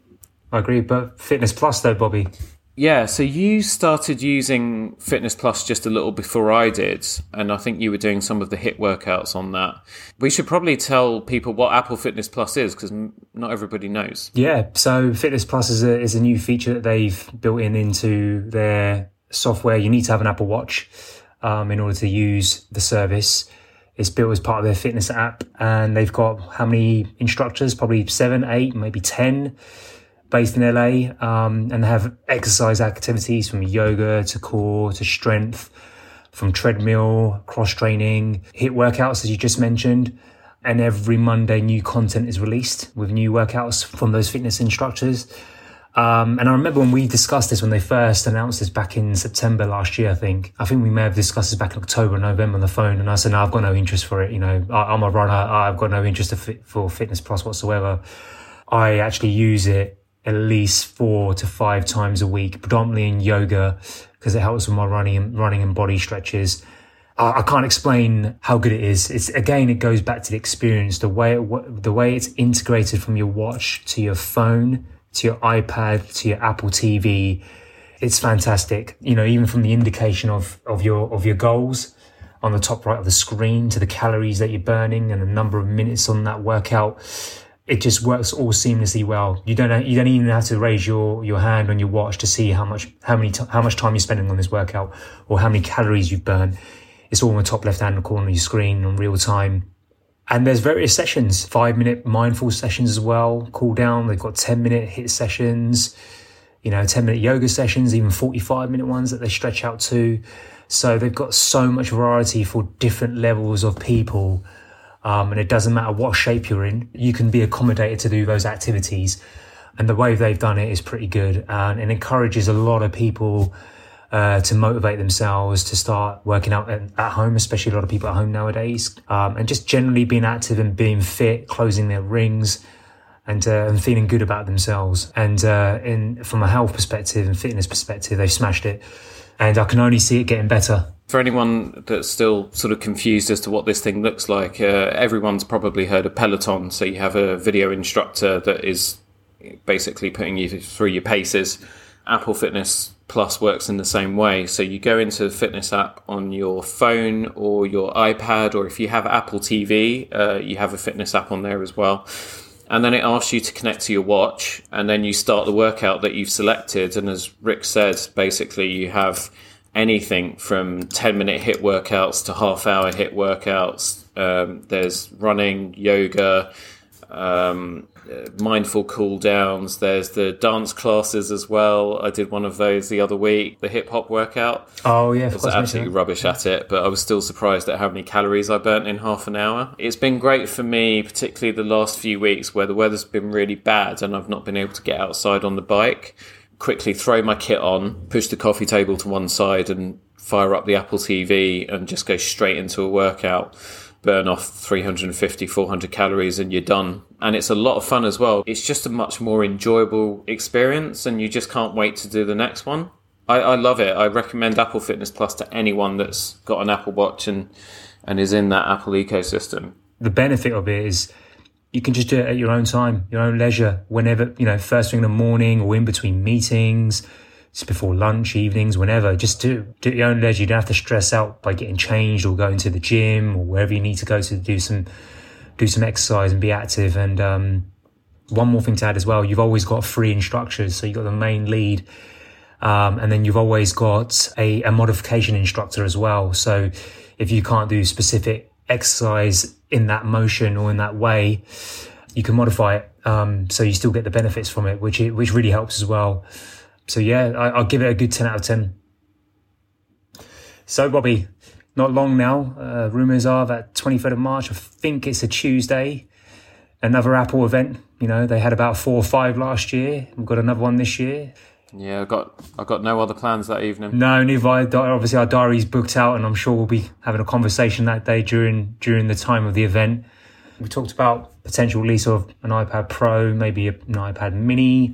I agree. But Fitness Plus, though, Bobby, Yeah, so you started using Fitness Plus just a little before I did, and I think you were doing some of the HIIT workouts on that. We should probably tell people what Apple Fitness Plus is because not everybody knows. Yeah, so Fitness Plus is a, is a new feature that they've built in into their software. You need to have an Apple Watch um, in order to use the service. It's built as part of their fitness app, and they've got how many instructors? Probably seven, eight, maybe 10 based in LA, um, and they have exercise activities from yoga to core to strength, from treadmill, cross training, HIIT workouts, as you just mentioned. And every Monday, new content is released with new workouts from those fitness instructors. Um, and I remember when we discussed this when they first announced this back in September last year, I think. I think we may have discussed this back in October, November on the phone. And I said, no, I've got no interest for it. You know, I, I'm a runner. I've got no interest fit, for Fitness Plus whatsoever. I actually use it at least four to five times a week, predominantly in yoga, because it helps with my running and running and body stretches. I, can't explain how good it is. It's again, it goes back to the experience, the way it, the way it's integrated from your watch to your phone to your iPad to your Apple TV. it's fantastic. You know, even from the indication of, of your of your goals on the top right of the screen to the calories that you're burning and the number of minutes on that workout, it just works all seamlessly well. You don't you don't even have to raise your, your hand on your watch to see how much how many t- how much time you're spending on this workout or how many calories you've burned. It's all in the top left hand corner of your screen in real time. And there's various sessions, five minute mindful sessions as well, cool down. They've got 10 minute HIIT sessions, you know, 10 minute yoga sessions, even 45 minute ones that they stretch out to. So they've got so much variety for different levels of people. Um, and it doesn't matter what shape you're in, you can be accommodated to do those activities. And the way they've done it is pretty good and it encourages a lot of people uh, to motivate themselves to start working out at, at, home, especially a lot of people at home nowadays, um, and just generally being active and being fit, closing their rings, and uh, and feeling good about themselves. And uh, in from a health perspective and fitness perspective, they've smashed it, and I can only see it getting better. For anyone that's still sort of confused as to what this thing looks like, uh, everyone's probably heard of Peloton. So you have a video instructor that is basically putting you through your paces. Apple Fitness Plus works in the same way. So you go into the fitness app on your phone or your iPad, or if you have Apple TV, uh, you have a fitness app on there as well. And then it asks you to connect to your watch, and then you start the workout that you've selected. And as Rick said, basically you have anything from 10 minute HIIT workouts to half hour HIIT workouts. Um, there's running, yoga, um, mindful cool downs. There's the dance classes as well. I did one of those the other week, the hip hop workout. Oh yeah, I was absolutely rubbish at it, but I was still surprised at how many calories I burnt in half an hour. It's been great for me, particularly the last few weeks where the weather's been really bad and I've not been able to get outside on the bike. Quickly throw my kit on, push the coffee table to one side, and fire up the Apple TV and just go straight into a workout burn off 350, 400 calories and you're done. And it's a lot of fun as well. It's just a much more enjoyable experience and you just can't wait to do the next one. I, I love it. I recommend Apple Fitness Plus to anyone that's got an Apple Watch and, and is in that Apple ecosystem. The benefit of it is you can just do it at your own time, your own leisure, whenever, you know, first thing in the morning or in between meetings just before lunch, evenings, whenever. Just do, do your own leisure. You don't have to stress out by getting changed or going to the gym or wherever you need to go to do some do some exercise and be active. And um, one more thing to add as well, you've always got free instructors. So you've got the main lead. Um, and then you've always got a, a modification instructor as well. So if you can't do specific exercise in that motion or in that way, you can modify it. Um, so you still get the benefits from it, which, it, which really helps as well. So yeah, I, will give it a good 10 out of 10. So Bobby, not long now. Uh, rumors are that 23rd of March, I think it's a Tuesday, another Apple event. You know, they had about four or five last year. We've got another one this year. Yeah, I got I got no other plans that evening. No, neither Obviously, our diary's booked out, and I'm sure we'll be having a conversation that day during during the time of the event. We talked about potential release of an iPad Pro, maybe an iPad Mini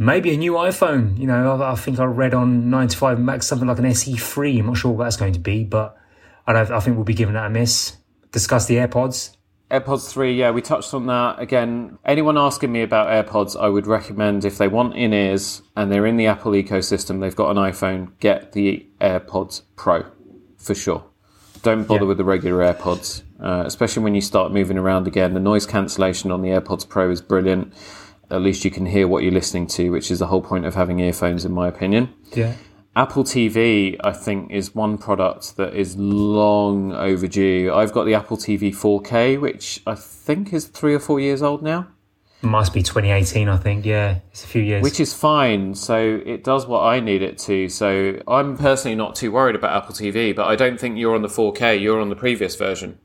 maybe a new iPhone. You know, I, I think I read on 9to5Mac something like an SE3. I'm not sure what that's going to be, but I, I think we'll be giving that a miss. Discuss the AirPods. AirPods 3, yeah, we touched on that. Again, anyone asking me about AirPods, I would recommend if they want in ears and they're in the Apple ecosystem, they've got an iPhone, get the AirPods Pro for sure. Don't bother yeah. with the regular AirPods, uh, especially when you start moving around again. The noise cancellation on the AirPods Pro is brilliant at least you can hear what you're listening to, which is the whole point of having earphones, in my opinion. Yeah. Apple TV, I think, is one product that is long overdue. I've got the Apple TV 4K, which I think is three or four years old now. Must be 2018, I think. Yeah, it's a few years. Which is fine. So it does what I need it to. So I'm personally not too worried about Apple TV, but I don't think you're on the 4K. You're on the previous version.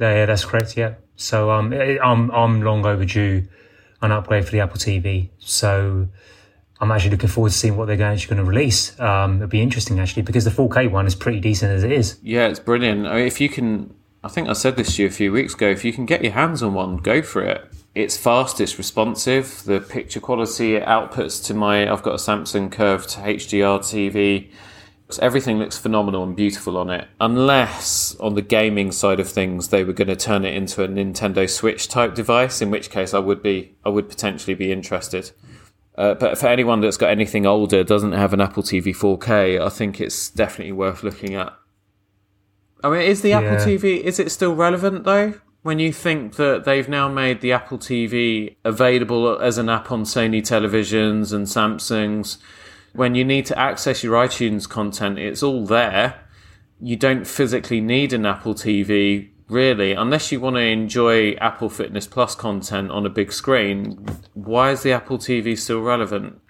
Yeah, yeah that's correct. Yeah. So um, I'm I'm long overdue an upgrade for the Apple TV. So I'm actually looking forward to seeing what they're actually going to release. Um, it'll be interesting actually because the 4K one is pretty decent as it is. Yeah, it's brilliant. I mean, if you can, I think I said this to you a few weeks ago. If you can get your hands on one, go for it. It's fast, it's responsive. The picture quality it outputs to my. I've got a Samsung curved HDR TV Everything looks phenomenal and beautiful on it, unless on the gaming side of things they were going to turn it into a Nintendo Switch type device, in which case I would be I would potentially be interested. Uh, but for anyone that's got anything older, doesn't have an Apple TV 4K, I think it's definitely worth looking at. I mean, is the Apple TV is it still relevant though? When you think that they've now made the Apple TV available as an app on Sony televisions and Samsungs, when you need to access your iTunes content, it's all there. You don't physically need an Apple TV really, unless you want to enjoy Apple Fitness Plus content on a big screen. Why is the Apple TV still relevant?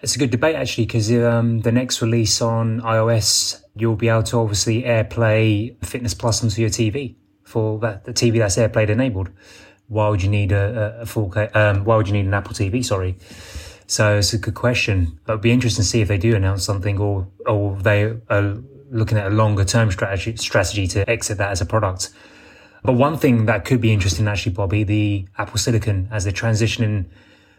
It's a good debate actually because um, the next release on iOS, you'll be able to obviously AirPlay Fitness Plus onto your TV for that the TV that's AirPlay enabled. Why would you need a, a, 4K? Um, why would you need an Apple TV? Sorry. So it's a good question. But it'd be interesting to see if they do announce something or or they are looking at a longer term strategy strategy to exit that as a product. But one thing that could be interesting actually, Bobby, the Apple Silicon as they're transitioning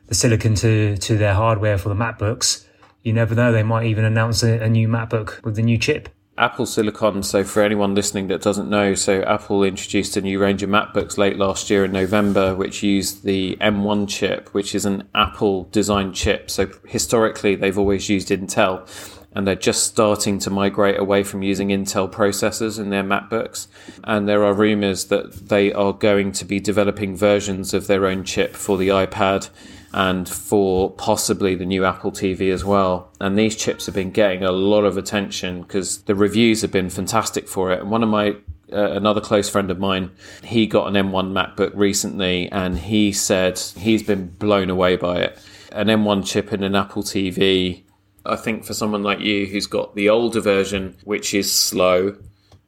the silicon to to their hardware for the MacBooks. You never know; they might even announce a, a new MacBook with the new chip. Apple Silicon. So, for anyone listening that doesn't know, so Apple introduced a new range of MacBooks late last year in November, which used the M1 chip, which is an Apple designed chip. So, historically, they've always used Intel, and they're just starting to migrate away from using Intel processors in their MacBooks. And there are rumors that they are going to be developing versions of their own chip for the iPad and for possibly the new Apple TV as well. And these chips have been getting a lot of attention because the reviews have been fantastic for it. And one of my uh, another close friend of mine, he got an M1 MacBook recently, and he said he's been blown away by it. An M1 chip in an Apple TV. I think for someone like you who's got the older version, which is slow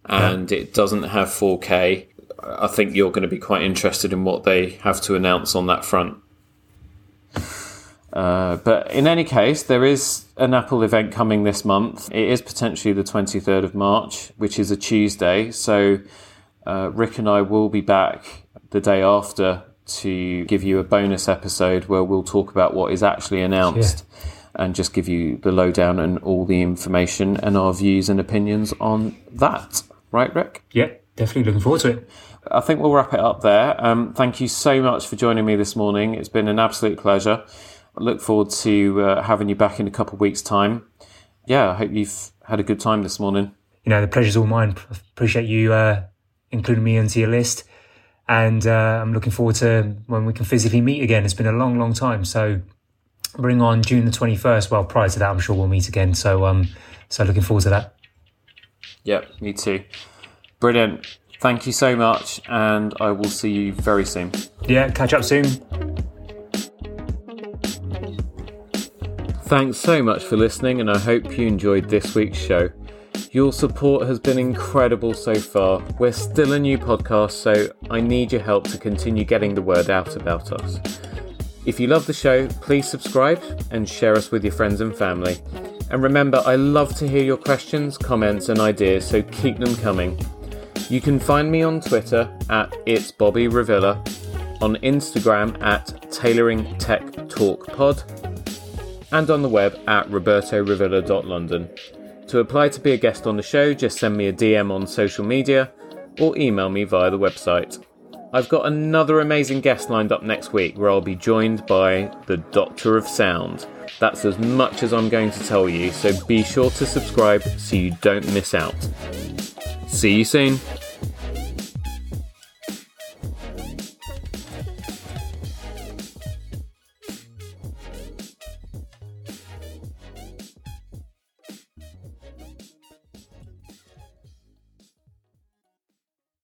and it doesn't have 4K, I think you're going to be quite interested in what they have to announce on that front. Uh, but in any case, there is an Apple event coming this month. It is potentially the 23rd of March, which is a Tuesday. So uh, Rick and I will be back the day after to give you a bonus episode where we'll talk about what is actually announced and just give you the lowdown and all the information and our views and opinions on that. Right, Rick? Yeah, definitely looking forward to it. I think we'll wrap it up there. Um, thank you so much for joining me this morning. It's been an absolute pleasure. I look forward to uh, having you back in a couple of weeks' time. Yeah, I hope you've had a good time this morning. You know, the pleasure's all mine. Appreciate you uh, including me into your list. And uh, I'm looking forward to when we can physically meet again. It's been a long, long time. So bring on June the 21st. Well, prior to that, I'm sure we'll meet again. So, um, so looking forward to that. Yeah, me too. Brilliant. Thank you so much, and I will see you very soon. Yeah, catch up soon. Thanks so much for listening, and I hope you enjoyed this week's show. Your support has been incredible so far. We're still a new podcast, so I need your help to continue getting the word out about us. If you love the show, please subscribe and share us with your friends and family. And remember, I love to hear your questions, comments, and ideas, so keep them coming. You can find me on Twitter at It's Bobby Revilla, on Instagram at Tailoring Tech Talk Pod, and on the web at robertorevilla.london. To apply to be a guest on the show, just send me a DM on social media or email me via the website. I've got another amazing guest lined up next week where I'll be joined by the Doctor of Sound. That's as much as I'm going to tell you, so be sure to subscribe so you don't miss out. See you soon.